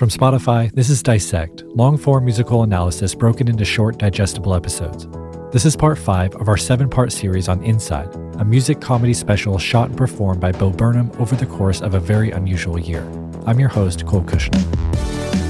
From Spotify, this is Dissect, long form musical analysis broken into short, digestible episodes. This is part five of our seven part series on Inside, a music comedy special shot and performed by Bo Burnham over the course of a very unusual year. I'm your host, Cole Cuchna.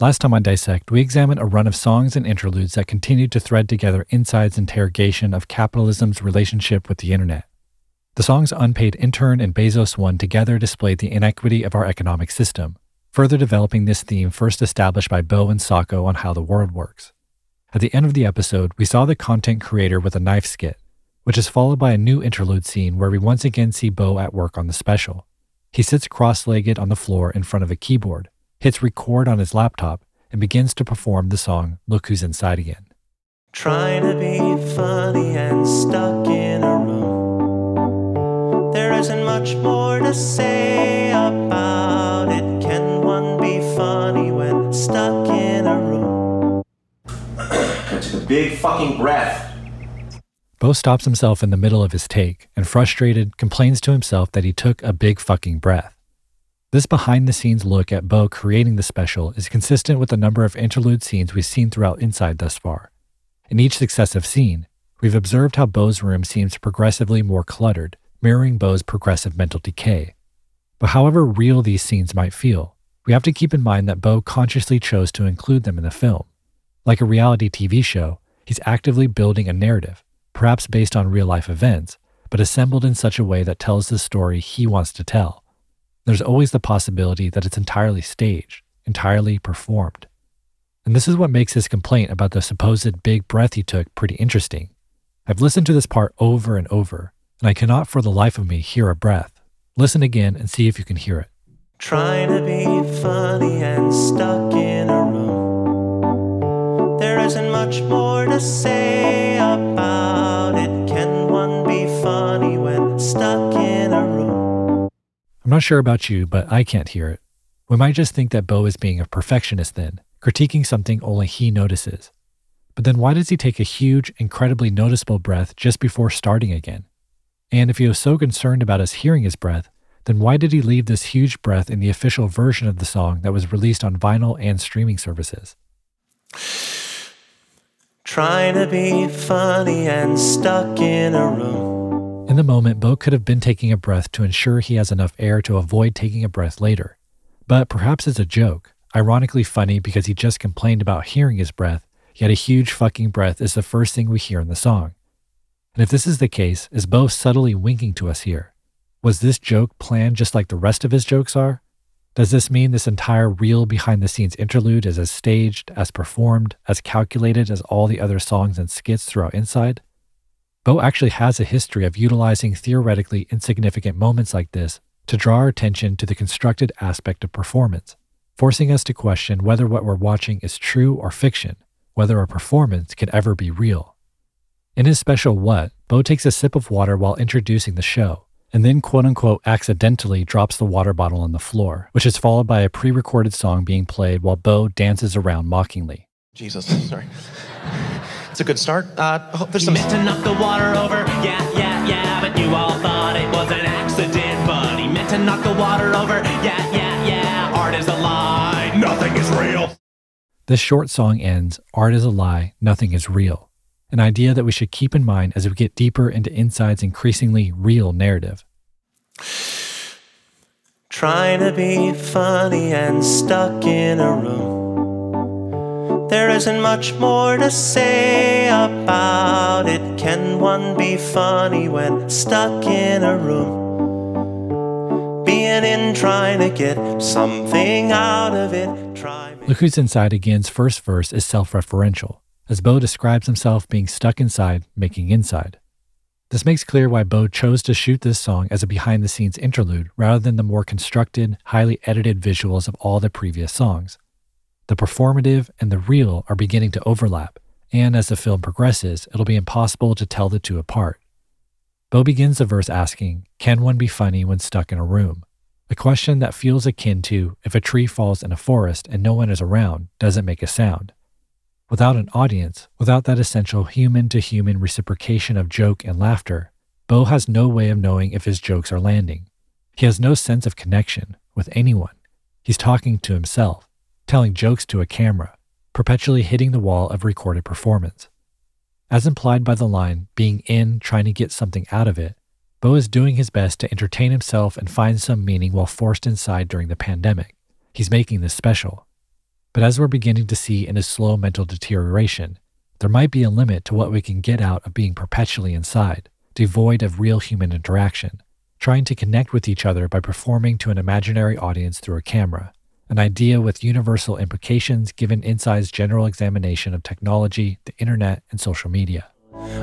Last time on Dissect, we examined a run of songs and interludes that continued to thread together Inside's interrogation of capitalism's relationship with the internet. The songs Unpaid Intern and Bezos One together displayed the inequity of our economic system, further developing this theme first established by Bo and Socko on how the world works. At the end of the episode, we saw the content creator with a knife skit, which is followed by a new interlude scene where we once again see Bo at work on the special. He sits cross legged on the floor in front of a keyboard hits record on his laptop, and begins to perform the song Look Who's Inside Again. Trying to be funny and stuck in a room. There isn't much more to say about it. Can one be funny when stuck in a room? I took a big fucking breath. Bo stops himself in the middle of his take and, frustrated, complains to himself that he took a big fucking breath. This behind the scenes look at Bo creating the special is consistent with the number of interlude scenes we've seen throughout Inside thus far. In each successive scene, we've observed how Bo's room seems progressively more cluttered, mirroring Bo's progressive mental decay. But however real these scenes might feel, we have to keep in mind that Bo consciously chose to include them in the film. Like a reality TV show, he's actively building a narrative, perhaps based on real life events, but assembled in such a way that tells the story he wants to tell there's always the possibility that it's entirely staged, entirely performed. And this is what makes his complaint about the supposed big breath he took pretty interesting. I've listened to this part over and over, and I cannot for the life of me hear a breath. Listen again and see if you can hear it. Trying to be funny and stuck in a room. There isn't much more to say about it. Can one be funny when stuck? I'm not sure about you, but I can't hear it. We might just think that Bo is being a perfectionist then, critiquing something only he notices. But then why does he take a huge, incredibly noticeable breath just before starting again? And if he was so concerned about us hearing his breath, then why did he leave this huge breath in the official version of the song that was released on vinyl and streaming services? Trying to be funny and stuck in a room. In the moment, Bo could have been taking a breath to ensure he has enough air to avoid taking a breath later. But perhaps it's a joke, ironically funny because he just complained about hearing his breath, yet a huge fucking breath is the first thing we hear in the song. And if this is the case, is Bo subtly winking to us here? Was this joke planned just like the rest of his jokes are? Does this mean this entire real behind the scenes interlude is as staged, as performed, as calculated as all the other songs and skits throughout Inside? Bo actually has a history of utilizing theoretically insignificant moments like this to draw our attention to the constructed aspect of performance, forcing us to question whether what we're watching is true or fiction, whether a performance can ever be real. In his special What, Bo takes a sip of water while introducing the show, and then quote unquote accidentally drops the water bottle on the floor, which is followed by a pre recorded song being played while Bo dances around mockingly. Jesus, sorry. It's a good start. Uh, hope there's some. meant to knock the water over, yeah, yeah, yeah, but you all thought it was an accident. But he meant to knock the water over, yeah, yeah, yeah. Art is a lie, nothing is real. This short song ends Art is a lie, nothing is real, an idea that we should keep in mind as we get deeper into Inside's increasingly real narrative. Trying to be funny and stuck in a room. There isn't much more to say about it. Can one be funny when stuck in a room? Being in, trying to get something out of it. Try Look Who's Inside Again's first verse is self referential, as Bo describes himself being stuck inside, making inside. This makes clear why Bo chose to shoot this song as a behind the scenes interlude rather than the more constructed, highly edited visuals of all the previous songs. The performative and the real are beginning to overlap, and as the film progresses, it'll be impossible to tell the two apart. Bo begins the verse asking, Can one be funny when stuck in a room? A question that feels akin to if a tree falls in a forest and no one is around, does it make a sound? Without an audience, without that essential human to human reciprocation of joke and laughter, Bo has no way of knowing if his jokes are landing. He has no sense of connection with anyone. He's talking to himself, telling jokes to a camera, perpetually hitting the wall of recorded performance. As implied by the line, being in, trying to get something out of it, Bo is doing his best to entertain himself and find some meaning while forced inside during the pandemic. He's making this special. But as we're beginning to see in his slow mental deterioration, there might be a limit to what we can get out of being perpetually inside, devoid of real human interaction, trying to connect with each other by performing to an imaginary audience through a camera, an idea with universal implications given Inside's general examination of technology, the internet, and social media.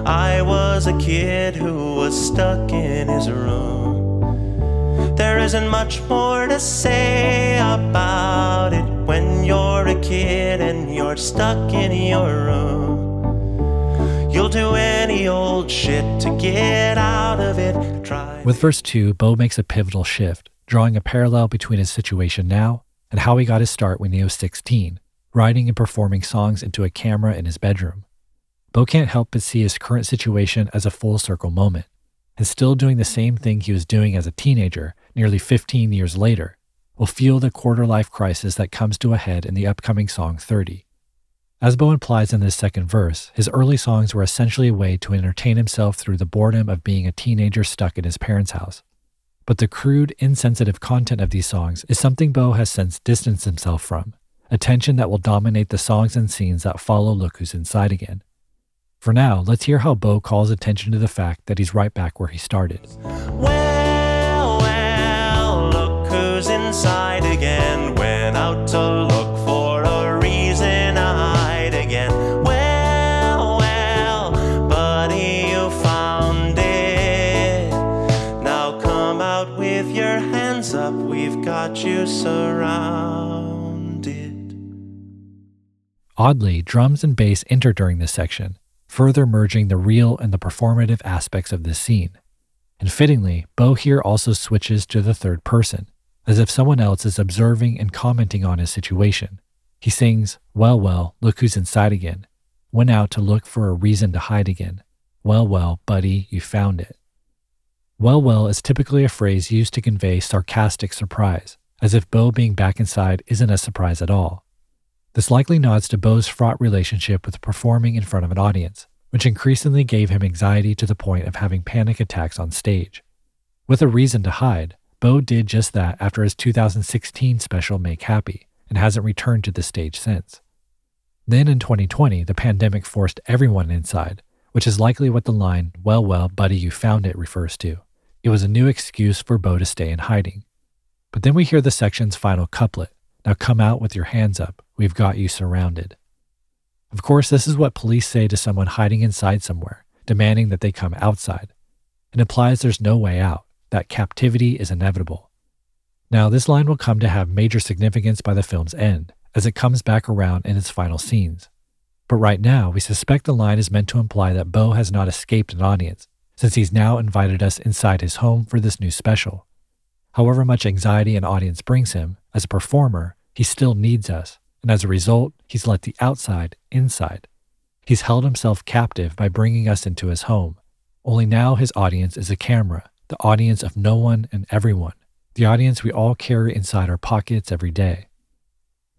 I was a kid who was stuck in his room. There isn't much more to say about it when you're a kid and you're stuck in your room. You'll do any old shit to get out of it. Try With verse 2, Bo makes a pivotal shift, drawing a parallel between his situation now and how he got his start when he was 16, writing and performing songs into a camera in his bedroom. Bo can't help but see his current situation as a full circle moment, and still doing the same thing he was doing as a teenager nearly 15 years later, will feel the quarter life crisis that comes to a head in the upcoming song 30. As Bo implies in this second verse, his early songs were essentially a way to entertain himself through the boredom of being a teenager stuck in his parents' house. But the crude, insensitive content of these songs is something Bo has since distanced himself from, a tension that will dominate the songs and scenes that follow Look Who's Inside Again. For now, let's hear how Bo calls attention to the fact that he's right back where he started. Well, well, look who's inside again. Went out to look you surrounded. Oddly, drums and bass enter during this section, further merging the real and the performative aspects of this scene. And fittingly, Bo here also switches to the third person, as if someone else is observing and commenting on his situation. He sings, Well, well, look who's inside again. Went out to look for a reason to hide again. Well, well, buddy, you found it. Well, well is typically a phrase used to convey sarcastic surprise, as if Bo being back inside isn't a surprise at all. This likely nods to Bo's fraught relationship with performing in front of an audience, which increasingly gave him anxiety to the point of having panic attacks on stage. With a reason to hide, Bo did just that after his 2016 special Make Happy and hasn't returned to the stage since. Then in 2020, the pandemic forced everyone inside, which is likely what the line, Well, well, buddy, you found it refers to. It was a new excuse for Bo to stay in hiding. But then we hear the section's final couplet Now come out with your hands up, we've got you surrounded. Of course, this is what police say to someone hiding inside somewhere, demanding that they come outside. It implies there's no way out, that captivity is inevitable. Now, this line will come to have major significance by the film's end, as it comes back around in its final scenes. But right now, we suspect the line is meant to imply that Bo has not escaped an audience, since he's now invited us inside his home for this new special. However much anxiety an audience brings him, as a performer, he still needs us, and as a result, he's let the outside inside. He's held himself captive by bringing us into his home. Only now his audience is a camera, the audience of no one and everyone, the audience we all carry inside our pockets every day.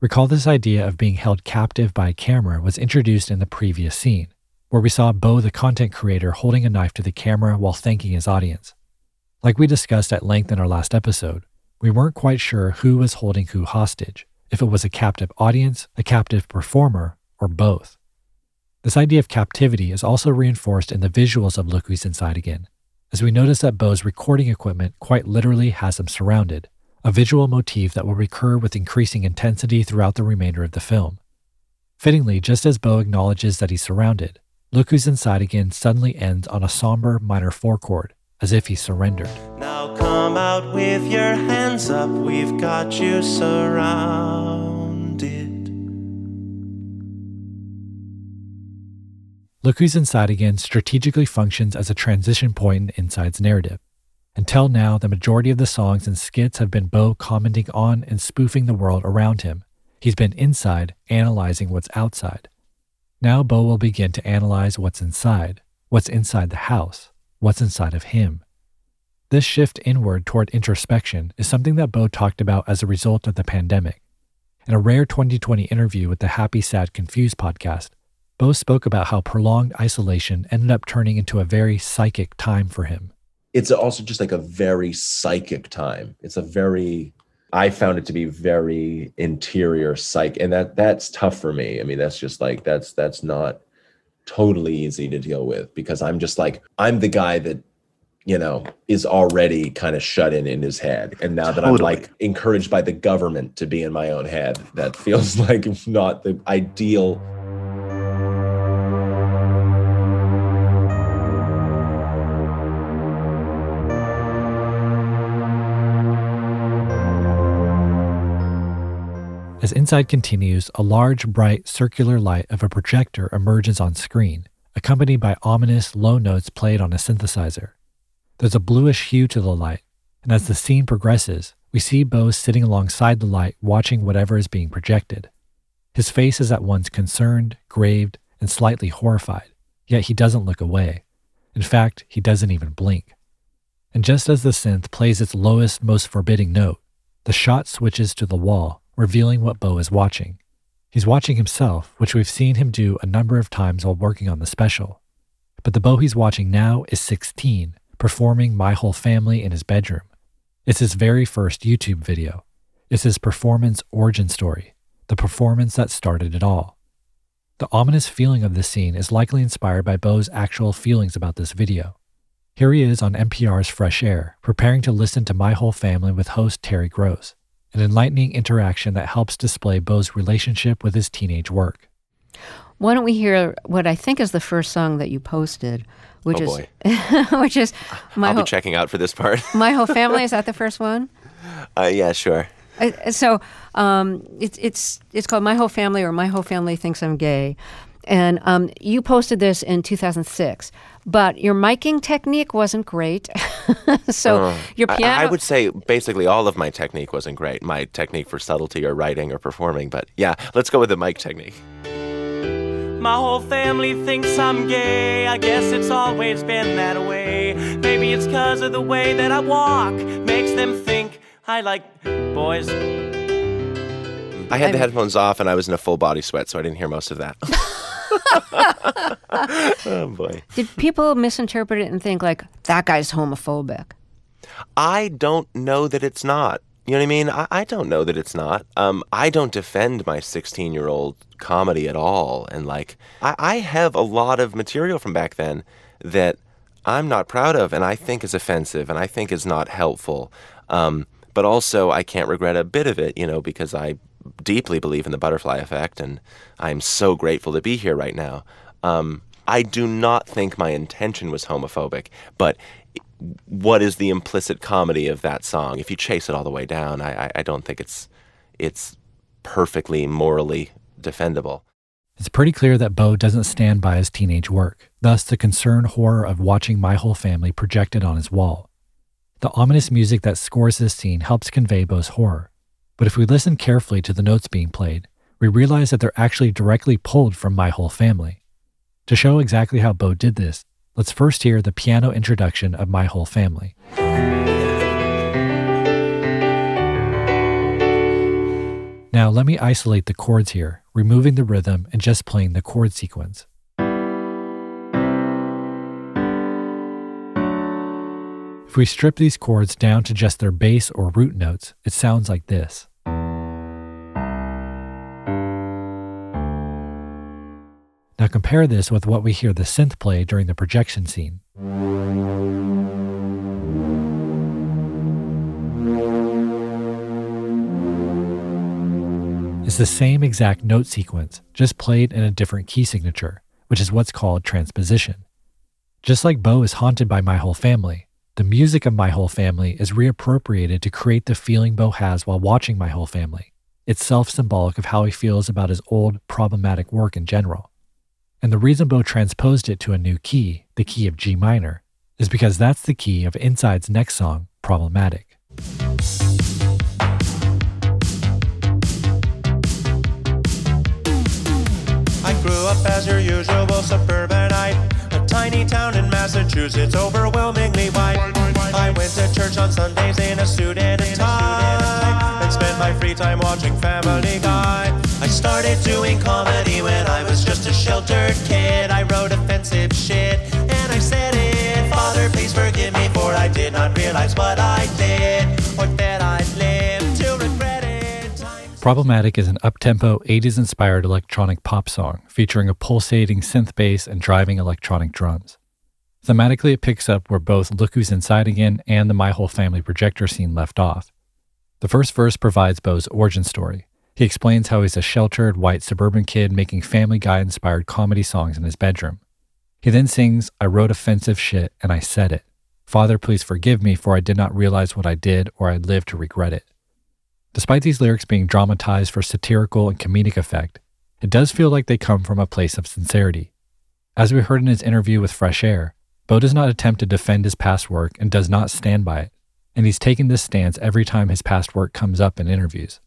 Recall this idea of being held captive by a camera was introduced in the previous scene, where we saw Bo the content creator holding a knife to the camera while thanking his audience. Like we discussed at length in our last episode, we weren't quite sure who was holding who hostage, if it was a captive audience, a captive performer, or both. This idea of captivity is also reinforced in the visuals of Look Who's Inside Again, as we notice that Bo's recording equipment quite literally has him surrounded, a visual motif that will recur with increasing intensity throughout the remainder of the film. Fittingly, just as Bo acknowledges that he's surrounded, Look Who's Inside Again suddenly ends on a somber minor four chord, as if he surrendered. Now come out with your hands up, we've got you surrounded. Look Who's Inside Again strategically functions as a transition point in Inside's narrative. Until now, the majority of the songs and skits have been Bo commenting on and spoofing the world around him. He's been inside, analyzing what's outside. Now, Bo will begin to analyze what's inside, what's inside the house, what's inside of him. This shift inward toward introspection is something that Bo talked about as a result of the pandemic. In a rare 2020 interview with the Happy, Sad, Confused podcast, Bo spoke about how prolonged isolation ended up turning into a very psychic time for him it's also just like a very psychic time. It's a very I found it to be very interior psych and that that's tough for me. I mean, that's just like that's that's not totally easy to deal with because I'm just like I'm the guy that you know is already kind of shut in in his head and now that Totally. I'm like encouraged by the government to be in my own head that feels like not the ideal As Inside continues, a large, bright, circular light of a projector emerges on screen, accompanied by ominous, low notes played on a synthesizer. There's a bluish hue to the light, and as the scene progresses, we see Bo sitting alongside the light watching whatever is being projected. His face is at once concerned, graved, and slightly horrified, yet he doesn't look away. In fact, he doesn't even blink. And just as the synth plays its lowest, most forbidding note, the shot switches to the wall, revealing what Bo is watching. He's watching himself, which we've seen him do a number of times while working on the special. But the Bo he's watching now is 16, performing My Whole Family in his bedroom. It's his very first YouTube video. It's his performance origin story, the performance that started it all. The ominous feeling of this scene is likely inspired by Bo's actual feelings about this video. Here he is on NPR's Fresh Air, preparing to listen to My Whole Family with host Terry Gross, an enlightening interaction that helps display Bo's relationship with his teenage work. Why don't we hear what I think is the first song that you posted, which Oh, is boy. which is my I'll be whole, checking out for this part. my whole family. Is that the first one? uh, yeah, sure. Uh, so um, it's it's it's called My Whole Family or My Whole Family Thinks I'm Gay, and um, you posted this in 2006. But your miking technique wasn't great. so your Uh, I- piano. I, would say basically all of my technique wasn't great. My technique for subtlety or writing or performing. But yeah, let's go with the mic technique. My whole family thinks I'm gay. I guess it's always been that way. Maybe it's cause of the way that I walk. Makes them think I like boys. I had the headphones off and I was in a full body sweat, so I didn't hear most of that. oh boy. Did people misinterpret it and think like that guy's homophobic? I don't know that it's not. You know what I mean? I, I don't know that it's not. Um, I don't defend my 16 year old comedy at all. And like, I, I have a lot of material from back then that I'm not proud of and I think is offensive and I think is not helpful. Um, but also, I can't regret a bit of it, you know, because I deeply believe in the butterfly effect and I'm so grateful to be here right now. Um, I do not think my intention was homophobic, but what is the implicit comedy of that song? If you chase it all the way down, I, I, I don't think it's it's perfectly morally defendable. It's pretty clear that Bo doesn't stand by his teenage work, thus, the concerned horror of watching my whole family projected on his wall. The ominous music that scores this scene helps convey Bo's horror. But if we listen carefully to the notes being played, we realize that they're actually directly pulled from My Whole Family. To show exactly how Bo did this, let's first hear the piano introduction of My Whole Family. Now, let me isolate the chords here, removing the rhythm and just playing the chord sequence. We strip these chords down to just their bass or root notes, it sounds like this. Now compare this with what we hear the synth play during the projection scene. It's the same exact note sequence, just played in a different key signature, which is what's called transposition. Just like Bo is haunted by My Whole Family, the music of My Whole Family is reappropriated to create the feeling Bo has while watching My Whole Family, itself symbolic of how he feels about his old, problematic work in general. And the reason Bo transposed it to a new key, the key of G minor, is because that's the key of Inside's next song, Problematic. I grew up as your usual suburbanite, a tiny town in Massachusetts, overwhelmingly white. I went to church on Sundays in a suit and a tie, and spent my free time watching Family Guy. I started doing comedy when I was just a sheltered kid. I wrote offensive shit, and I said it. Father, please forgive me, for I did not realize what I did, or that I'd live to regret it. Problematic is an uptempo, 80s inspired electronic pop song featuring a pulsating synth bass and driving electronic drums. Thematically, it picks up where both Who's Inside Again and the My Whole Family projector scene left off. The first verse provides Bo's origin story. He explains how he's a sheltered, white suburban kid making Family Guy inspired comedy songs in his bedroom. He then sings, I wrote offensive shit and I said it. Father, please forgive me, for I did not realize what I did or I'd live to regret it. Despite these lyrics being dramatized for satirical and comedic effect, it does feel like they come from a place of sincerity. As we heard in his interview with Fresh Air, Bo does not attempt to defend his past work and does not stand by it, and he's taken this stance every time his past work comes up in interviews.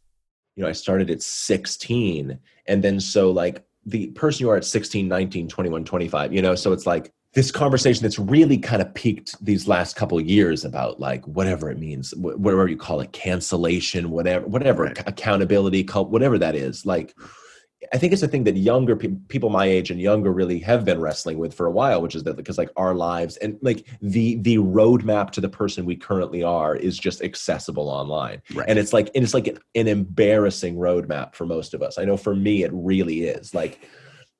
you know, I started at 16. And then so like the person you are at 16, 19, 21, 25, you know, so it's like this conversation that's really kind of peaked these last couple of years about like whatever it means, whatever you call it, cancellation, whatever, whatever, ac- accountability, cult, whatever that is. Like, I think it's a thing that younger pe- people my age and younger really have been wrestling with for a while, which is that because like our lives and like the the roadmap to the person we currently are is just accessible online, Right. and it's like and it's like an, an embarrassing roadmap for most of us. I know for me it really is. Like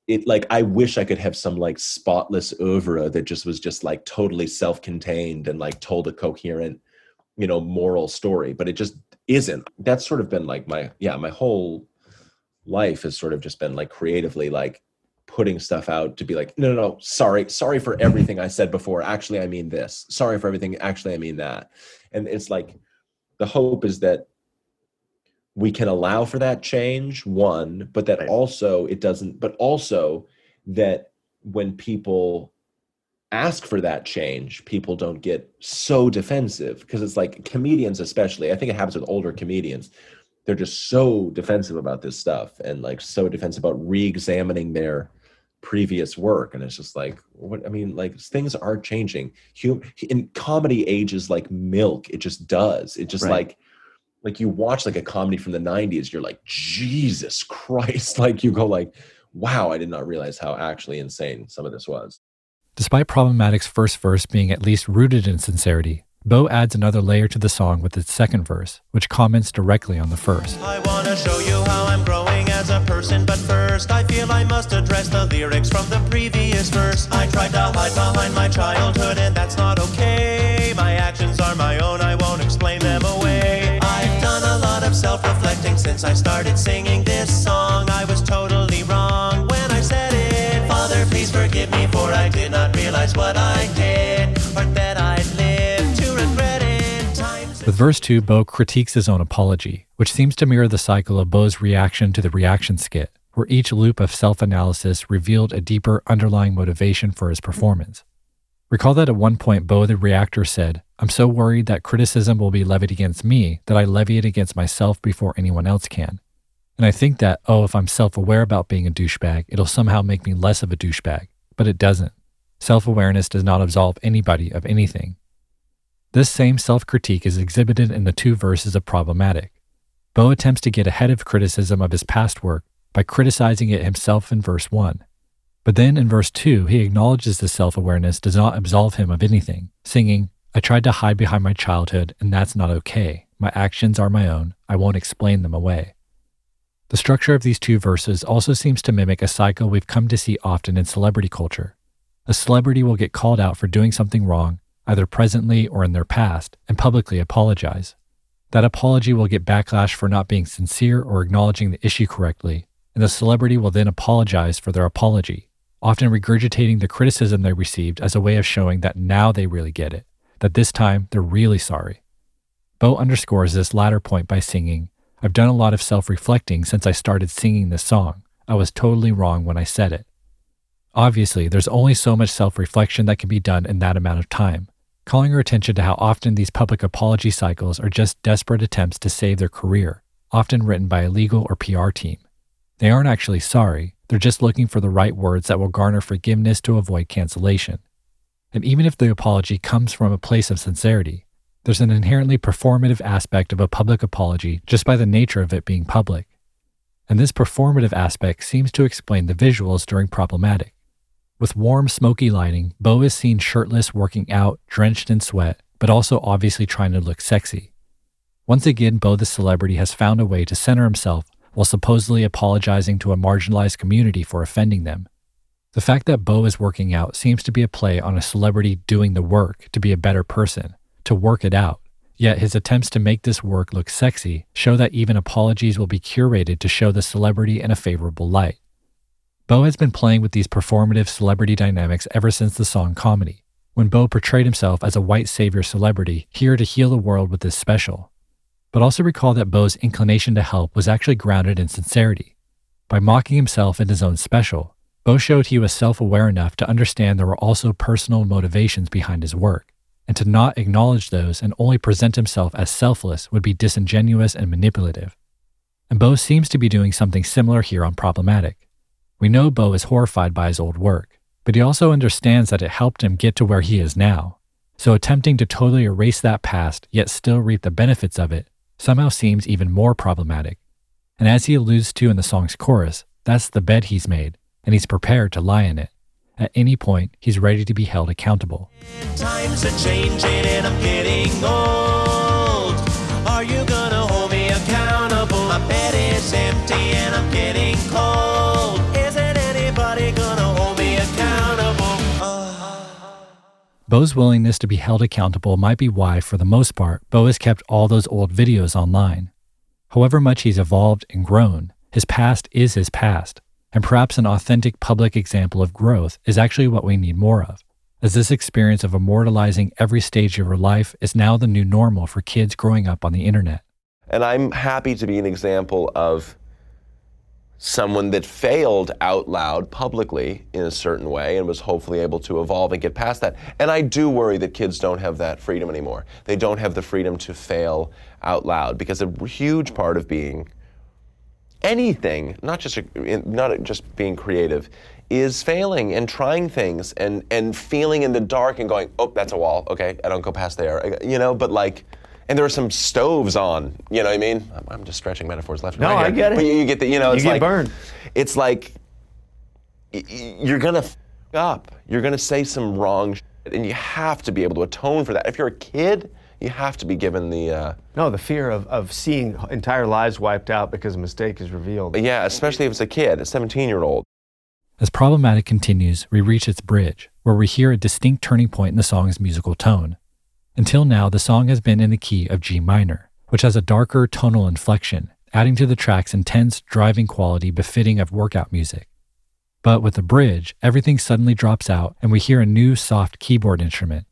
it like I wish I could have some like spotless oeuvre that just was just like totally self-contained and like told a coherent, you know, moral story, but it just isn't. That's sort of been like my yeah, my whole life has sort of just been like creatively like putting stuff out to be like no no no sorry sorry for everything i said before. Actually i mean this. Sorry for everything. Actually i mean that. And it's like the hope is that we can allow for that change one but that also it doesn't but also that when people ask for that change people don't get so defensive. Because it's like comedians especially i think it happens with older comedians they're just so defensive about this stuff and like so defensive about re-examining their previous work. And it's just like what i mean like things are changing. Hum- in comedy ages like milk it just does. It just Right. like like you watch like a comedy from the 90s you're like jesus christ. Like you go like wow i did not realize how actually insane some of this was. Despite Problematic's first verse being at least rooted in sincerity, Bo adds another layer to the song with its second verse, which comments directly on the first. I wanna show you how I'm growing as a person, but first I feel I must address the lyrics from the previous verse. I tried to hide behind my childhood, and that's not okay. My actions are my own, I won't explain them away. I've done a lot of self reflecting since I started singing this song. I was totally wrong when I said it. Father, please forgive me, for I did not realize what I did, With verse 2, Bo critiques his own apology, which seems to mirror the cycle of Bo's reaction to the reaction skit, where each loop of self analysis revealed a deeper underlying motivation for his performance. Recall that at one point, Bo the reactor said, I'm so worried that criticism will be levied against me that I levy it against myself before anyone else can. And I think that, oh, if I'm self aware about being a douchebag, it'll somehow make me less of a douchebag. But it doesn't. Self awareness does not absolve anybody of anything. This same self critique is exhibited in the two verses of Problematic. Bo attempts to get ahead of criticism of his past work by criticizing it himself in verse 1. But then in verse 2, he acknowledges this self awareness does not absolve him of anything, singing, I tried to hide behind my childhood, and that's not okay. My actions are my own. I won't explain them away. The structure of these two verses also seems to mimic a cycle we've come to see often in celebrity culture. A celebrity will get called out for doing something wrong, either presently or in their past, and publicly apologize. That apology will get backlash for not being sincere or acknowledging the issue correctly, and the celebrity will then apologize for their apology, often regurgitating the criticism they received as a way of showing that now they really get it, that this time they're really sorry. Bo underscores this latter point by singing, I've done a lot of self reflecting since I started singing this song. I was totally wrong when I said it. Obviously, there's only so much self reflection that can be done in that amount of time, calling her attention to how often these public apology cycles are just desperate attempts to save their career, often written by a legal or PR team. They aren't actually sorry, they're just looking for the right words that will garner forgiveness to avoid cancellation. And even if the apology comes from a place of sincerity, there's an inherently performative aspect of a public apology just by the nature of it being public. And this performative aspect seems to explain the visuals during Problematic. With warm, smoky lighting, Bo is seen shirtless working out, drenched in sweat, but also obviously trying to look sexy. Once again, Bo the celebrity has found a way to center himself while supposedly apologizing to a marginalized community for offending them. The fact that Bo is working out seems to be a play on a celebrity doing the work to be a better person, to work it out. Yet his attempts to make this work look sexy show that even apologies will be curated to show the celebrity in a favorable light. Bo has been playing with these performative celebrity dynamics ever since the song Comedy, when Bo portrayed himself as a white savior celebrity here to heal the world with this special. But also recall that Bo's inclination to help was actually grounded in sincerity. By mocking himself in his own special, Bo showed he was self aware enough to understand there were also personal motivations behind his work, and to not acknowledge those and only present himself as selfless would be disingenuous and manipulative. And Bo seems to be doing something similar here on Problematic. We know Bo is horrified by his old work, but he also understands that it helped him get to where he is now. So attempting to totally erase that past, yet still reap the benefits of it, somehow seems even more problematic. And as he alludes to in the song's chorus, that's the bed he's made, and he's prepared to lie in it. At any point, he's ready to be held accountable. Bo's willingness to be held accountable might be why, for the most part, Bo has kept all those old videos online. However much he's evolved and grown, his past is his past, and perhaps an authentic public example of growth is actually what we need more of, as this experience of immortalizing every stage of your life is now the new normal for kids growing up on the internet. And I'm happy to be an example of someone that failed out loud publicly in a certain way and was hopefully able to evolve and get past that. And I do worry that kids don't have that freedom anymore. They don't have the freedom to fail out loud because a huge part of being anything, not just a, not just being creative, is failing and trying things and and feeling in the dark and going, oh, that's a wall. Okay, I don't go past there. You know, but like. And there are some stoves on, you know what I mean? I'm, I'm just stretching metaphors left and No, right. I here. get it. But you, you get the, you know, it's You it's get like burned. It's like y- y- you're gonna f- up. You're gonna say some wrong, shit, and you have to be able to atone for that. If you're a kid, you have to be given the. Uh, No, the fear of, of seeing entire lives wiped out because a mistake is revealed. yeah, especially if it's a kid, a 17 year old. As Problematic continues, we reach its bridge, where we hear a distinct turning point in the song's musical tone. Until now, the song has been in the key of G minor, which has a darker tonal inflection, adding to the track's intense, driving quality befitting of workout music. But with the bridge, everything suddenly drops out and we hear a new soft keyboard instrument.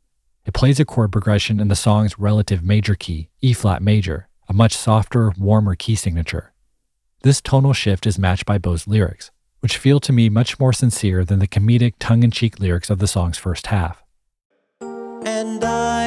It plays a chord progression in the song's relative major key, E flat major, a much softer, warmer key signature. This tonal shift is matched by Bo's lyrics, which feel to me much more sincere than the comedic, tongue in cheek lyrics of the song's first half.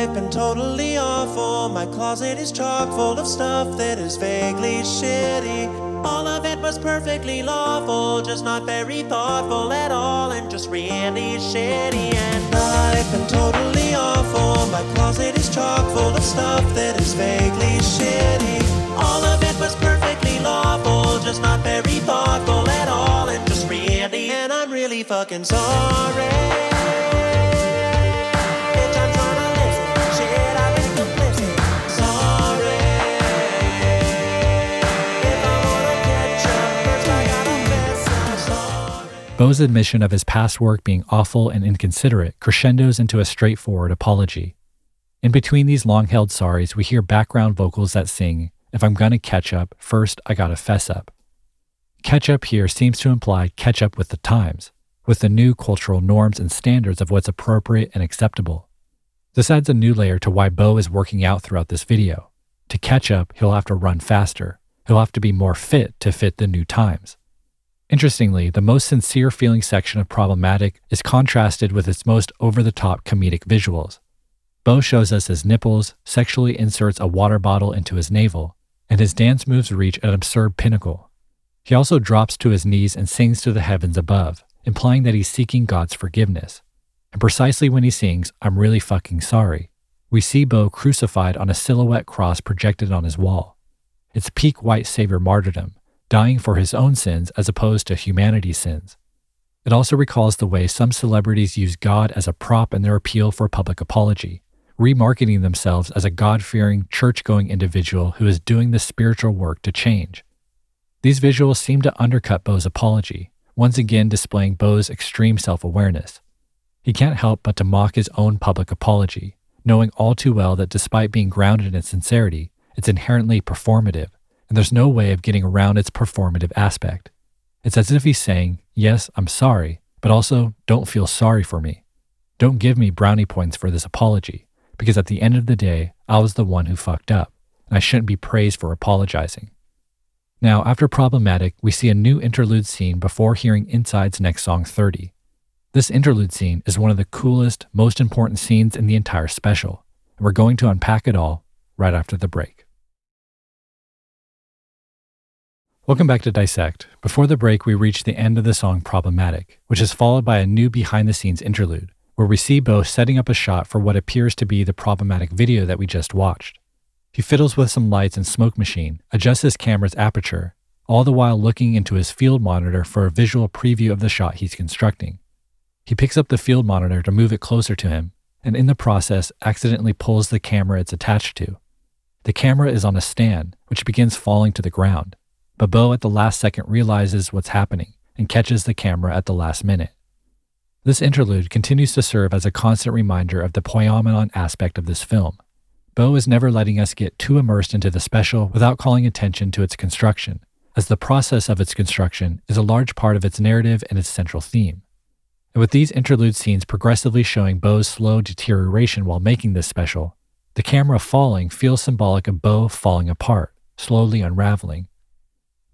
I've been totally awful. My closet is chock full of stuff that is vaguely shitty. All of it was perfectly lawful, just not very thoughtful at all, and just really shitty. And I've been totally awful. My closet is chock full of stuff that is vaguely shitty. All of it was perfectly lawful, just not very thoughtful at all, and just really, and I'm really fucking sorry. Bo's admission of his past work being awful and inconsiderate crescendos into a straightforward apology. In between these long held sorries, we hear background vocals that sing, If I'm gonna catch up, first I gotta fess up. Catch up here seems to imply catch up with the times, with the new cultural norms and standards of what's appropriate and acceptable. This adds a new layer to why Bo is working out throughout this video. To catch up, he'll have to run faster. He'll have to be more fit to fit the new times. Interestingly, the most sincere feeling section of Problematic is contrasted with its most over the top comedic visuals. Bo shows us his nipples, sexually inserts a water bottle into his navel, and his dance moves reach an absurd pinnacle. He also drops to his knees and sings to the heavens above, implying that he's seeking God's forgiveness. And precisely when he sings, I'm really fucking sorry, we see Bo crucified on a silhouette cross projected on his wall. It's peak white savior martyrdom, dying for his own sins as opposed to humanity's sins. It also recalls the way some celebrities use God as a prop in their appeal for public apology, remarketing themselves as a God fearing, church going individual who is doing the spiritual work to change. These visuals seem to undercut Bo's apology, once again displaying Bo's extreme self awareness. He can't help but to mock his own public apology, knowing all too well that despite being grounded in sincerity, it's inherently performative, and there's no way of getting around its performative aspect. It's as if he's saying, Yes, I'm sorry, but also don't feel sorry for me. Don't give me brownie points for this apology, because at the end of the day, I was the one who fucked up, and I shouldn't be praised for apologizing. Now, after Problematic, we see a new interlude scene before hearing Inside's next song, 30. This interlude scene is one of the coolest, most important scenes in the entire special, and we're going to unpack it all right after the break. Welcome back to Dissect. Before the break, we reached the end of the song Problematic, which is followed by a new behind the scenes interlude, where we see Bo setting up a shot for what appears to be the problematic video that we just watched. He fiddles with some lights and smoke machine, adjusts his camera's aperture, all the while looking into his field monitor for a visual preview of the shot he's constructing. He picks up the field monitor to move it closer to him, and in the process accidentally pulls the camera it's attached to. The camera is on a stand, which begins falling to the ground, but at the last second realizes what's happening and catches the camera at the last minute. This interlude continues to serve as a constant reminder of the poimanon aspect of this film. Bo is never letting us get too immersed into the special without calling attention to its construction, as the process of its construction is a large part of its narrative and its central theme. And with these interlude scenes progressively showing Bo's slow deterioration while making this special, the camera falling feels symbolic of Bo falling apart, slowly unraveling.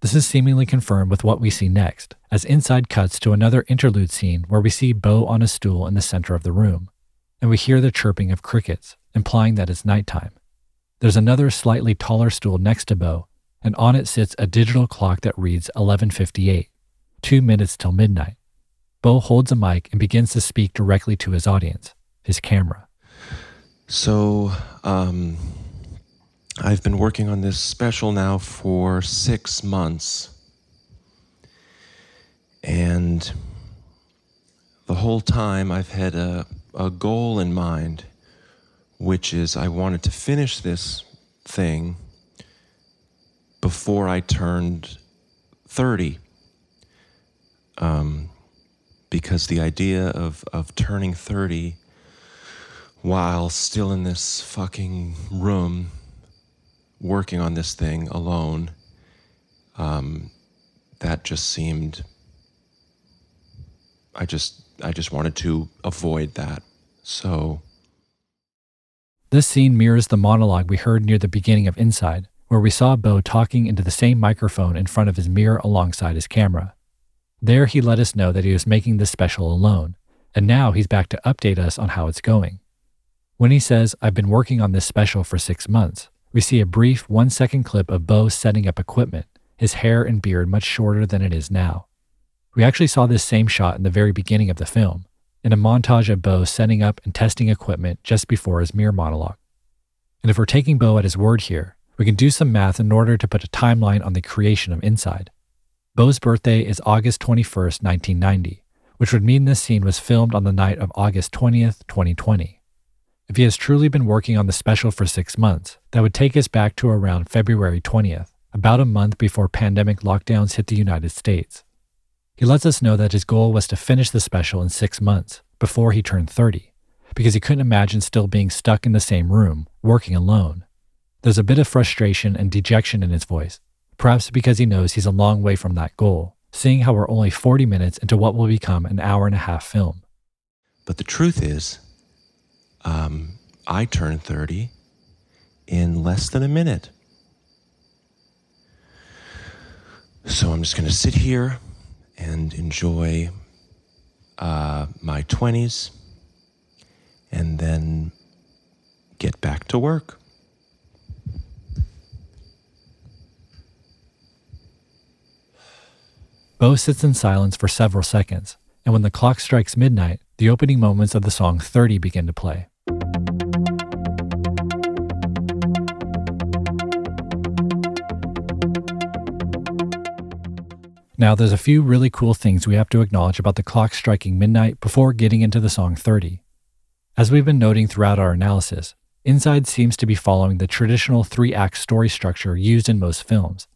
This is seemingly confirmed with what we see next, as Inside cuts to another interlude scene where we see Bo on a stool in the center of the room, and we hear the chirping of crickets, implying that it's nighttime. There's another slightly taller stool next to Bo, and on it sits a digital clock that reads 11:58, 2 minutes till midnight. Bo holds a mic and begins to speak directly to his audience, his camera. So, um, I've been working on this special now for six months. And the whole time I've had a, a goal in mind, which is I wanted to finish this thing before I turned 30. Um, because the idea of, of turning 30 while still in this fucking room working on this thing alone, um, that just seemed. I just, I just wanted to avoid that. So This scene mirrors the monologue we heard near the beginning of Inside, where we saw Bo talking into the same microphone in front of his mirror alongside his camera. There, he let us know that he was making this special alone, and now he's back to update us on how it's going. When he says, I've been working on this special for six months, we see a brief one second clip of Bo setting up equipment, his hair and beard much shorter than it is now. We actually saw this same shot in the very beginning of the film, in a montage of Bo setting up and testing equipment just before his mirror monologue. And if we're taking Bo at his word here, we can do some math in order to put a timeline on the creation of Inside. Bo's birthday is August 21st, 1990, which would mean this scene was filmed on the night of August 20th, 2020. If he has truly been working on the special for six months, that would take us back to around February 20th, about a month before pandemic lockdowns hit the United States. He lets us know that his goal was to finish the special in six months, before he turned 30, because he couldn't imagine still being stuck in the same room, working alone. There's a bit of frustration and dejection in his voice, perhaps because he knows he's a long way from that goal, seeing how we're only 40 minutes into what will become an hour and a half film. But the truth is, um, I turned 30 in less than a minute. So I'm just going to sit here and enjoy uh, my 20s and then get back to work. Bo sits in silence for several seconds, and when the clock strikes midnight, the opening moments of the song 30 begin to play. Now, there's a few really cool things we have to acknowledge about the clock striking midnight before getting into the song 30. As we've been noting throughout our analysis, Inside seems to be following the traditional three act story structure used in most films.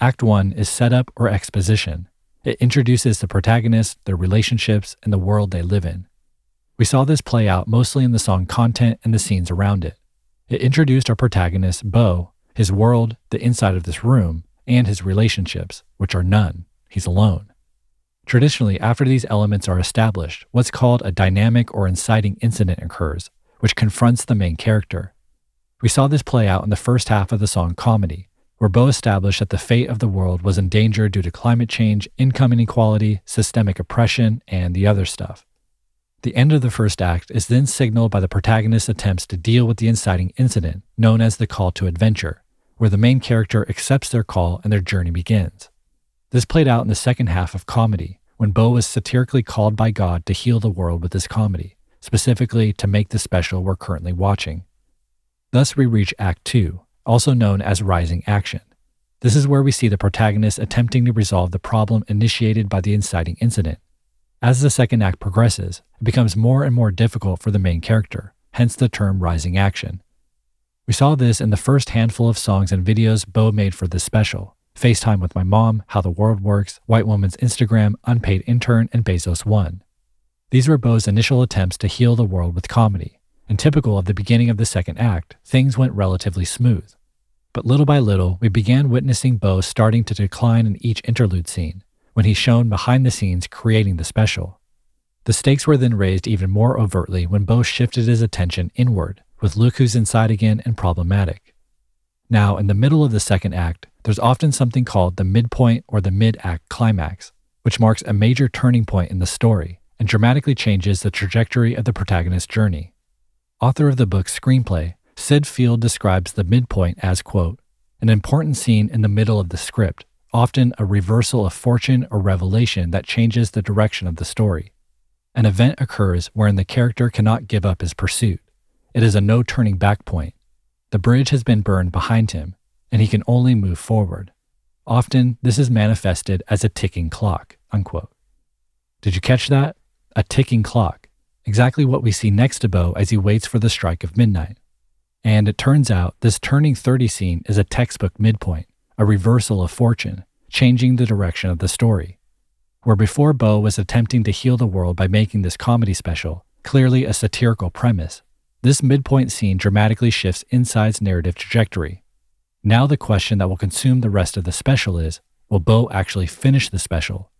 Act 1 is setup or exposition. It introduces the protagonists, their relationships, and the world they live in. We saw this play out mostly in the song content and the scenes around it. It introduced our protagonist, Bo, his world, the inside of this room, and his relationships, which are none. He's alone. Traditionally, after these elements are established, what's called a dynamic or inciting incident occurs, which confronts the main character. We saw this play out in the first half of the song Comedy, where Bo established that the fate of the world was in danger due to climate change, income inequality, systemic oppression, and the other stuff. The end of the first act is then signaled by the protagonist's attempts to deal with the inciting incident, known as the call to adventure, where the main character accepts their call and their journey begins. This played out in the second half of comedy, when Bo was satirically called by God to heal the world with his comedy, specifically to make the special we're currently watching. Thus, we reach Act 2, also known as Rising Action. This is where we see the protagonist attempting to resolve the problem initiated by the inciting incident. As the second act progresses, it becomes more and more difficult for the main character, hence the term rising action. We saw this in the first handful of songs and videos Bo made for this special, FaceTime with my mom, How the World Works, White Woman's Instagram, Unpaid Intern, and Bezos One. These were Bo's initial attempts to heal the world with comedy, and typical of the beginning of the second act, things went relatively smooth. But little by little, we began witnessing Bo starting to decline in each interlude scene, when he's shown behind the scenes creating the special. The stakes were then raised even more overtly when Bo shifted his attention inward, with Who's Inside Again and Problematic. Now, in the middle of the second act, there's often something called the midpoint or the mid act climax, which marks a major turning point in the story and dramatically changes the trajectory of the protagonist's journey. Author of the book Screenplay, Syd Field describes the midpoint as, quote, an important scene in the middle of the script, often a reversal of fortune or revelation that changes the direction of the story. An event occurs wherein the character cannot give up his pursuit. It is a no turning back point. The bridge has been burned behind him, and he can only move forward. Often, this is manifested as a ticking clock. Unquote. Did you catch that? A ticking clock. Exactly what we see next to Bo as he waits for the strike of midnight. And it turns out this turning 30 scene is a textbook midpoint, a reversal of fortune, changing the direction of the story. Where before Bo was attempting to heal the world by making this comedy special, clearly a satirical premise, this midpoint scene dramatically shifts Inside's narrative trajectory. Now, the question that will consume the rest of the special is will Bo actually finish the special?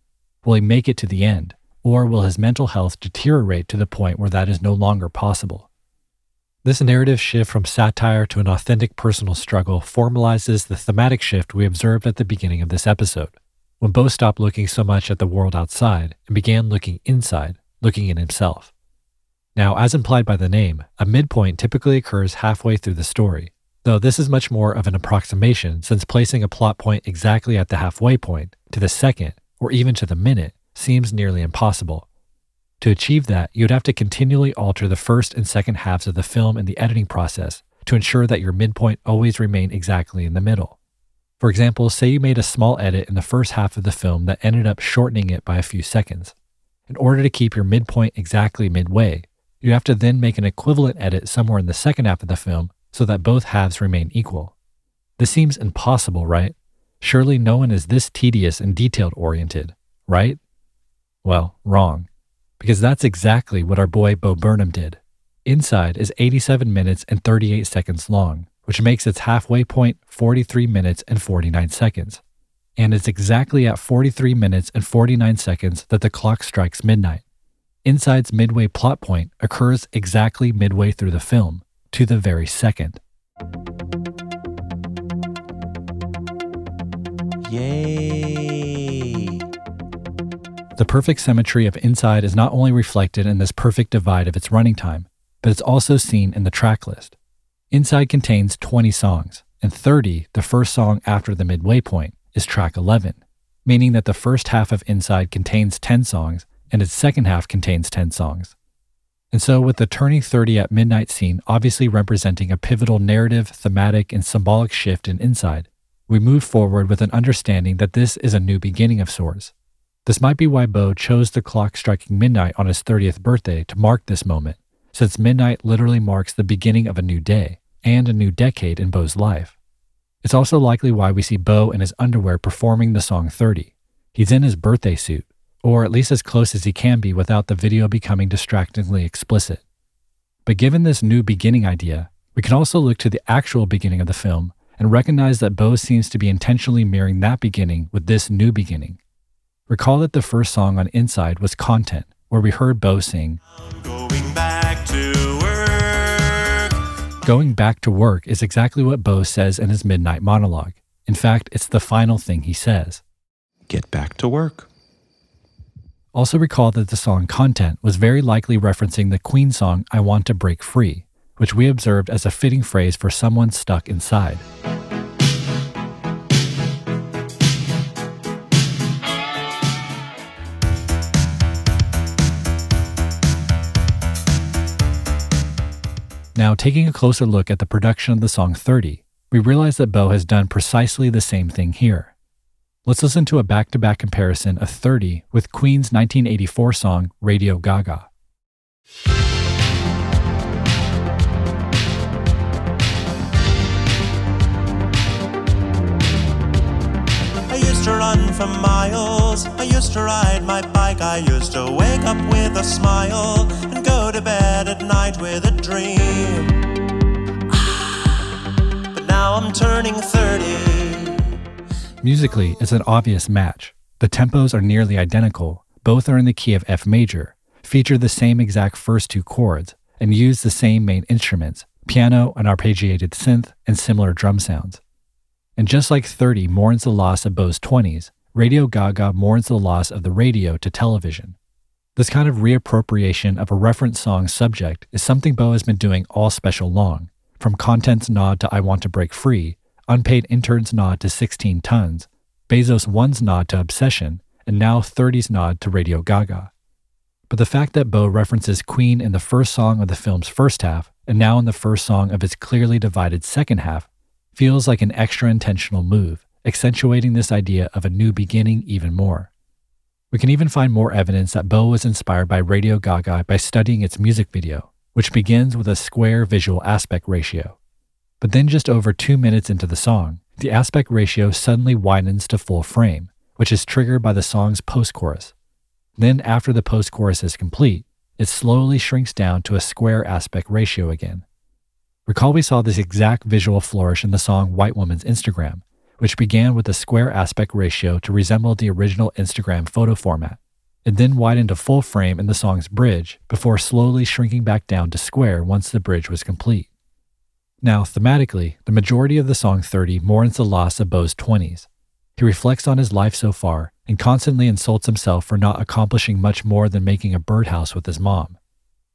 Will he make it to the end? Or will his mental health deteriorate to the point where that is no longer possible? This narrative shift from satire to an authentic personal struggle formalizes the thematic shift we observed at the beginning of this episode, when Bo stopped looking so much at the world outside and began looking inside, looking in himself. Now, as implied by the name, a midpoint typically occurs halfway through the story, though this is much more of an approximation since placing a plot point exactly at the halfway point, to the second, or even to the minute, seems nearly impossible. To achieve that, you'd have to continually alter the first and second halves of the film in the editing process to ensure that your midpoint always remained exactly in the middle. For example, say you made a small edit in the first half of the film that ended up shortening it by a few seconds. In order to keep your midpoint exactly midway, you have to then make an equivalent edit somewhere in the second half of the film so that both halves remain equal. This seems impossible, right? Surely no one is this tedious and detailed oriented, right? Well, wrong because that's exactly what our boy Bo Burnham did. Inside is 87 minutes and 38 seconds long, which makes its halfway point 43 minutes and 49 seconds. And it's exactly at 43 minutes and 49 seconds that the clock strikes midnight. Inside's midway plot point occurs exactly midway through the film, to the very second. Yay. The perfect symmetry of Inside is not only reflected in this perfect divide of its running time, but it's also seen in the track list. Inside contains 20 songs, and 30, the first song after the midway point, is track 11, meaning that the first half of Inside contains 10 songs and its second half contains 10 songs. And so, with the turning 30 at midnight scene obviously representing a pivotal narrative, thematic, and symbolic shift in Inside, we move forward with an understanding that this is a new beginning of sorts, this might be why Bo chose the clock striking midnight on his 30th birthday to mark this moment, since midnight literally marks the beginning of a new day and a new decade in Bo's life. It's also likely why we see Bo in his underwear performing the song 30. He's in his birthday suit, or at least as close as he can be without the video becoming distractingly explicit. But given this new beginning idea, we can also look to the actual beginning of the film and recognize that Bo seems to be intentionally mirroring that beginning with this new beginning. Recall that the first song on Inside was Content, where we heard Bo sing, Going back to work. Going back to work is exactly what Bo says in his midnight monologue. In fact, it's the final thing he says. Get back to work. Also, recall that the song Content was very likely referencing the Queen song I Want to Break Free, which we observed as a fitting phrase for someone stuck inside. Now, taking a closer look at the production of the song 30, we realize that Bo has done precisely the same thing here. Let's listen to a back to back comparison of 30 with Queen's 1984 song Radio Gaga. I used to run for miles. I used to ride my bike. I used to wake up with a smile and go to bed at night with a dream. But now I'm turning 30. Musically, it's an obvious match. The tempos are nearly identical, both are in the key of F major, feature the same exact first two chords, and use the same main instruments piano, an arpeggiated synth, and similar drum sounds. And just like 30 mourns the loss of Bo's 20s, Radio Gaga mourns the loss of the radio to television. This kind of reappropriation of a reference song's subject is something Bo has been doing all special long, from Content's nod to I Want to Break Free, Unpaid Intern's nod to 16 Tons, Bezos 1's nod to Obsession, and now 30's nod to Radio Gaga. But the fact that Bo references Queen in the first song of the film's first half, and now in the first song of its clearly divided second half, feels like an extra intentional move, accentuating this idea of a new beginning even more. We can even find more evidence that Bo was inspired by Radio Gaga by studying its music video, which begins with a square visual aspect ratio. But then, just over two minutes into the song, the aspect ratio suddenly widens to full frame, which is triggered by the song's post chorus. Then, after the post chorus is complete, it slowly shrinks down to a square aspect ratio again. Recall we saw this exact visual flourish in the song White Woman's Instagram, which began with a square aspect ratio to resemble the original Instagram photo format. It then widened to full frame in the song's bridge before slowly shrinking back down to square once the bridge was complete. Now, thematically, the majority of the song 30 mourns the loss of Bo's 20s. He reflects on his life so far and constantly insults himself for not accomplishing much more than making a birdhouse with his mom.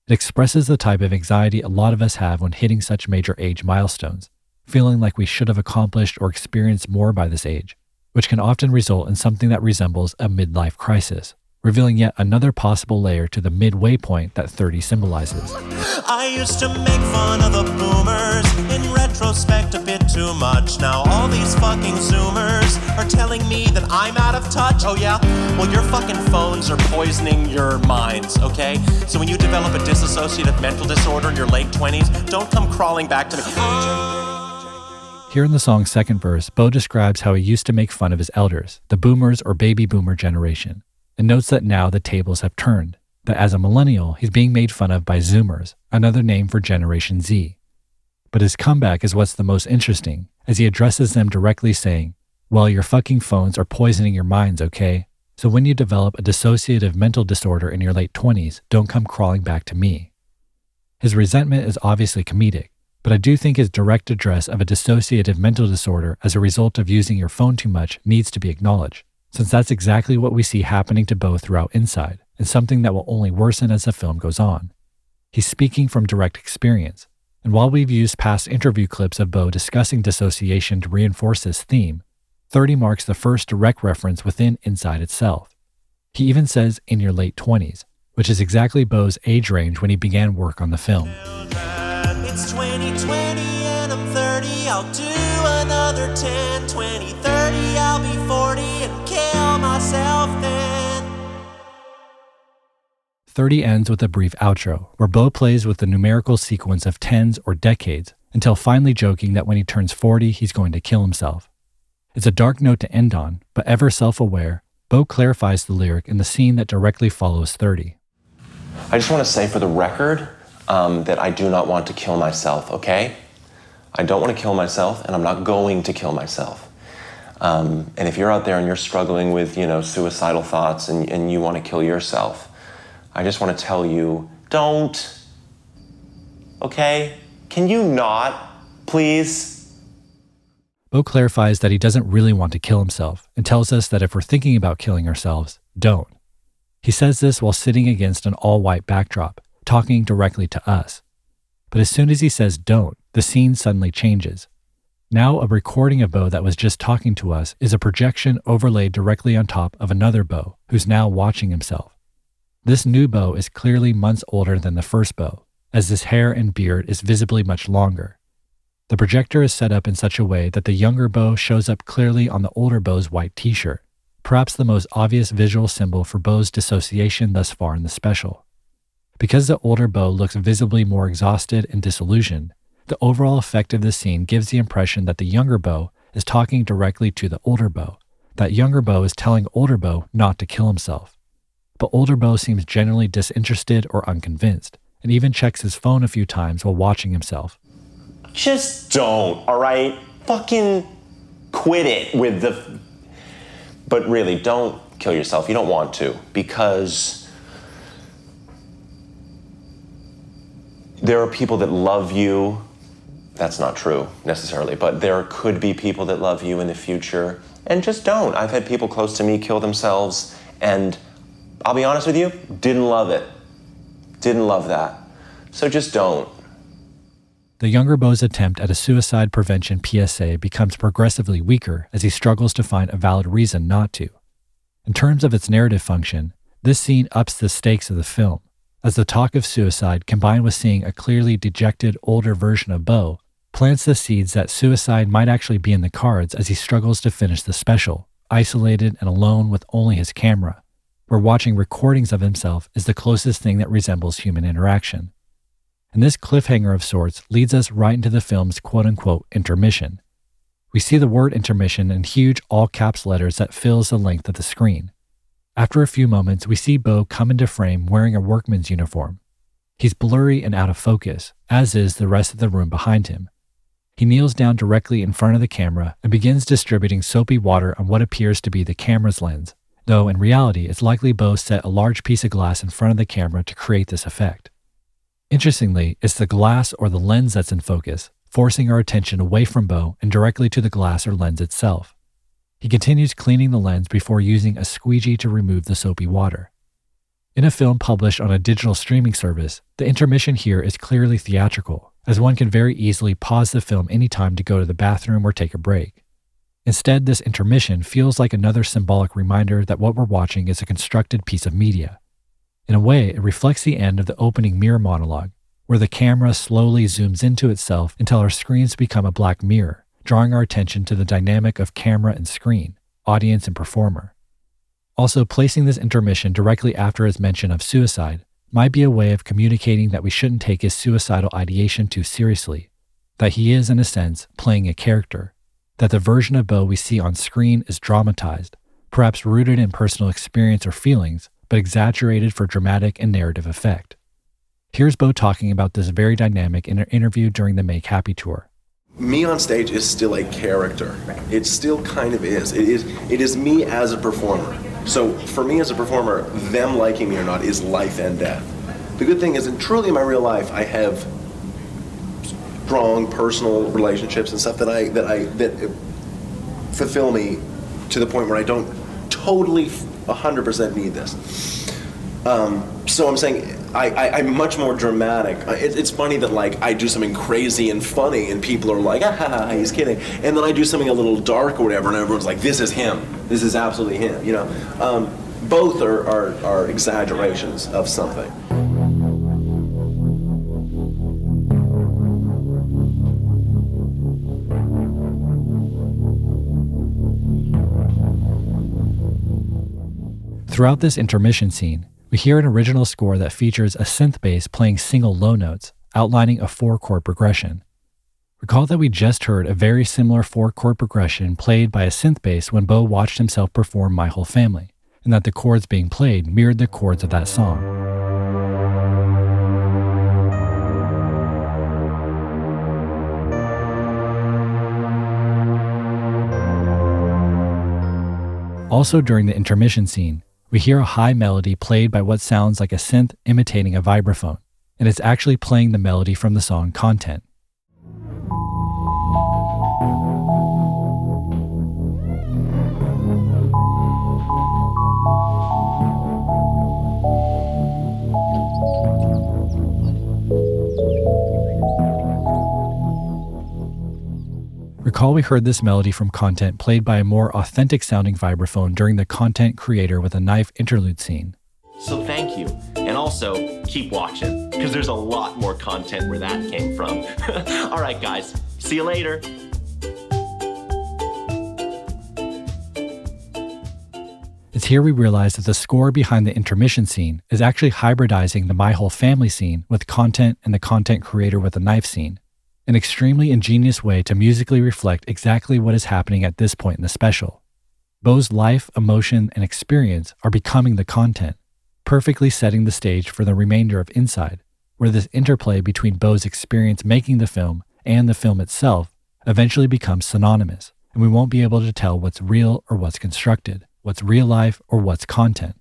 It expresses the type of anxiety a lot of us have when hitting such major age milestones, feeling like we should have accomplished or experienced more by this age, which can often result in something that resembles a midlife crisis, revealing yet another possible layer to the midway point that 30 symbolizes. I used to make fun of the boomers. In retrospect, a bit too much. Now all these fucking zoomers are telling me that I'm out of touch. Oh yeah? Well, your fucking phones are poisoning your minds, okay? So when you develop a dissociative mental disorder in your late 20s, don't come crawling back to me. Here in the song's second verse, Bo describes how he used to make fun of his elders, the boomers or baby boomer generation, and notes that now the tables have turned, that as a millennial, he's being made fun of by Zoomers, another name for Generation Z. But his comeback is what's the most interesting, as he addresses them directly saying, Well, your fucking phones are poisoning your minds, okay? So when you develop a dissociative mental disorder in your late 20s, don't come crawling back to me. His resentment is obviously comedic, but I do think his direct address of a dissociative mental disorder as a result of using your phone too much needs to be acknowledged, since that's exactly what we see happening to Bo throughout Inside, and something that will only worsen as the film goes on. He's speaking from direct experience, and while we've used past interview clips of Bo discussing dissociation to reinforce this theme, 30 marks the first direct reference within Inside itself. He even says in your late 20s, which is exactly Bo's age range when he began work on the film. It's 2020 and I'm 30. I'll do another 10, 20, 30. I'll be 40 and kill myself then. 30 ends with a brief outro, where Bo plays with the numerical sequence of tens or decades until finally joking that when he turns 40, he's going to kill himself. It's a dark note to end on, but ever self aware, Bo clarifies the lyric in the scene that directly follows 30. I just want to say for the record um, that I do not want to kill myself, okay? I don't want to kill myself, and I'm not going to kill myself. Um, and if you're out there and you're struggling with, you know, suicidal thoughts and, and you want to kill yourself, I just want to tell you don't. Okay? Can you not, please? Bo clarifies that he doesn't really want to kill himself and tells us that if we're thinking about killing ourselves, don't. He says this while sitting against an all white backdrop, talking directly to us. But as soon as he says don't, the scene suddenly changes. Now, a recording of Bo that was just talking to us is a projection overlaid directly on top of another Bo who's now watching himself. This new Bo is clearly months older than the first Bo, as his hair and beard is visibly much longer. The projector is set up in such a way that the younger Bo shows up clearly on the older Bo's white t shirt, perhaps the most obvious visual symbol for Bo's dissociation thus far in the special. Because the older Bo looks visibly more exhausted and disillusioned, the overall effect of this scene gives the impression that the younger Bo is talking directly to the older Bo, that younger Bo is telling older Bo not to kill himself. But older Bo seems generally disinterested or unconvinced, and even checks his phone a few times while watching himself. Just don't, all right? Fucking quit it with the. But really, don't kill yourself. You don't want to, because there are people that love you. That's not true necessarily, but there could be people that love you in the future. And just don't. I've had people close to me kill themselves, and I'll be honest with you, didn't love it. Didn't love that. So just don't. The younger Bo's attempt at a suicide prevention PSA becomes progressively weaker as he struggles to find a valid reason not to. In terms of its narrative function, this scene ups the stakes of the film, as the talk of suicide combined with seeing a clearly dejected older version of Bo plants the seeds that suicide might actually be in the cards as he struggles to finish the special, isolated and alone with only his camera, where watching recordings of himself is the closest thing that resembles human interaction. And this cliffhanger of sorts leads us right into the film's quote unquote intermission. We see the word intermission in huge all caps letters that fills the length of the screen. After a few moments, we see Bo come into frame wearing a workman's uniform. He's blurry and out of focus, as is the rest of the room behind him. He kneels down directly in front of the camera and begins distributing soapy water on what appears to be the camera's lens, though in reality, it's likely Bo set a large piece of glass in front of the camera to create this effect. Interestingly, it's the glass or the lens that's in focus, forcing our attention away from Bo and directly to the glass or lens itself. He continues cleaning the lens before using a squeegee to remove the soapy water. In a film published on a digital streaming service, the intermission here is clearly theatrical, as one can very easily pause the film anytime to go to the bathroom or take a break. Instead, this intermission feels like another symbolic reminder that what we're watching is a constructed piece of media. In a way, it reflects the end of the opening mirror monologue, where the camera slowly zooms into itself until our screens become a black mirror, drawing our attention to the dynamic of camera and screen, audience and performer. Also, placing this intermission directly after his mention of suicide might be a way of communicating that we shouldn't take his suicidal ideation too seriously, that he is, in a sense, playing a character, that the version of Bo we see on screen is dramatized, perhaps rooted in personal experience or feelings, but exaggerated for dramatic and narrative effect. Here's Bo talking about this very dynamic in an interview during the Make Happy tour. Me on stage is still a character. It still kind of is. It is it is me as a performer. So for me as a performer, them liking me or not is life and death. The good thing is, and truly in my real life, I have strong personal relationships and stuff that I that I that fulfill me to the point where I don't totally 100% need this. Um, so I'm saying I, am much more dramatic. It, it's funny that like I do something crazy and funny, and people are like, ah, he's kidding. And then I do something a little dark or whatever, and everyone's like, this is him. This is absolutely him. You know, um, both are, are, are exaggerations of something. Throughout this intermission scene, we hear an original score that features a synth bass playing single low notes, outlining a four chord progression. Recall that we just heard a very similar four chord progression played by a synth bass when Bo watched himself perform My Whole Family, and that the chords being played mirrored the chords of that song. Also, during the intermission scene, we hear a high melody played by what sounds like a synth imitating a vibraphone, and it's actually playing the melody from the song Content. Recall we heard this melody from content played by a more authentic sounding vibraphone during the content creator with a knife interlude scene. So thank you. And also, keep watching, because there's a lot more content where that came from. All right, guys. See you later. It's here we realize that the score behind the intermission scene is actually hybridizing the My Whole Family scene with content and the content creator with a knife scene an extremely ingenious way to musically reflect exactly what is happening at this point in the special. Bo's life, emotion, and experience are becoming the content, perfectly setting the stage for the remainder of Inside, where this interplay between Bo's experience making the film and the film itself eventually becomes synonymous, and we won't be able to tell what's real or what's constructed, what's real life or what's content.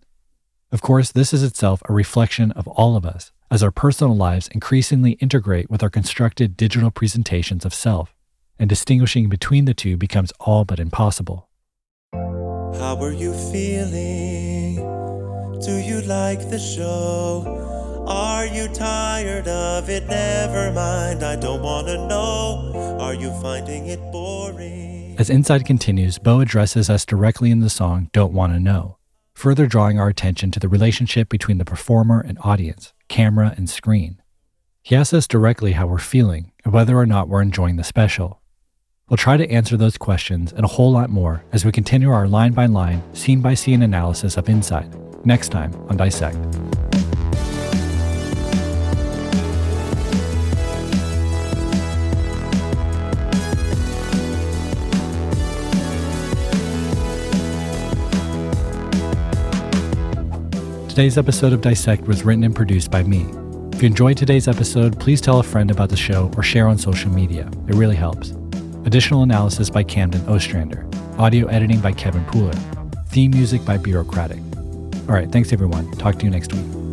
Of course, this is itself a reflection of all of us, as our personal lives increasingly integrate with our constructed digital presentations of self, and distinguishing between the two becomes all but impossible. How are you feeling? Do you like the show? Are you tired of it? Never mind, I don't want to know. Are you finding it boring? As Inside continues, Bo addresses us directly in the song Don't Want to Know, further drawing our attention to the relationship between the performer and audience camera, and screen. He asks us directly how we're feeling and whether or not we're enjoying the special. We'll try to answer those questions and a whole lot more as we continue our line by line, scene by scene analysis of Inside next time on Dissect. Today's episode of Dissect was written and produced by me. If you enjoyed today's episode, please tell a friend about the show or share on social media. It really helps. Additional analysis by Camden Ostrander. Audio editing by Kevin Pooler. Theme music by Bureaucratic. All right, thanks everyone. Talk to you next week.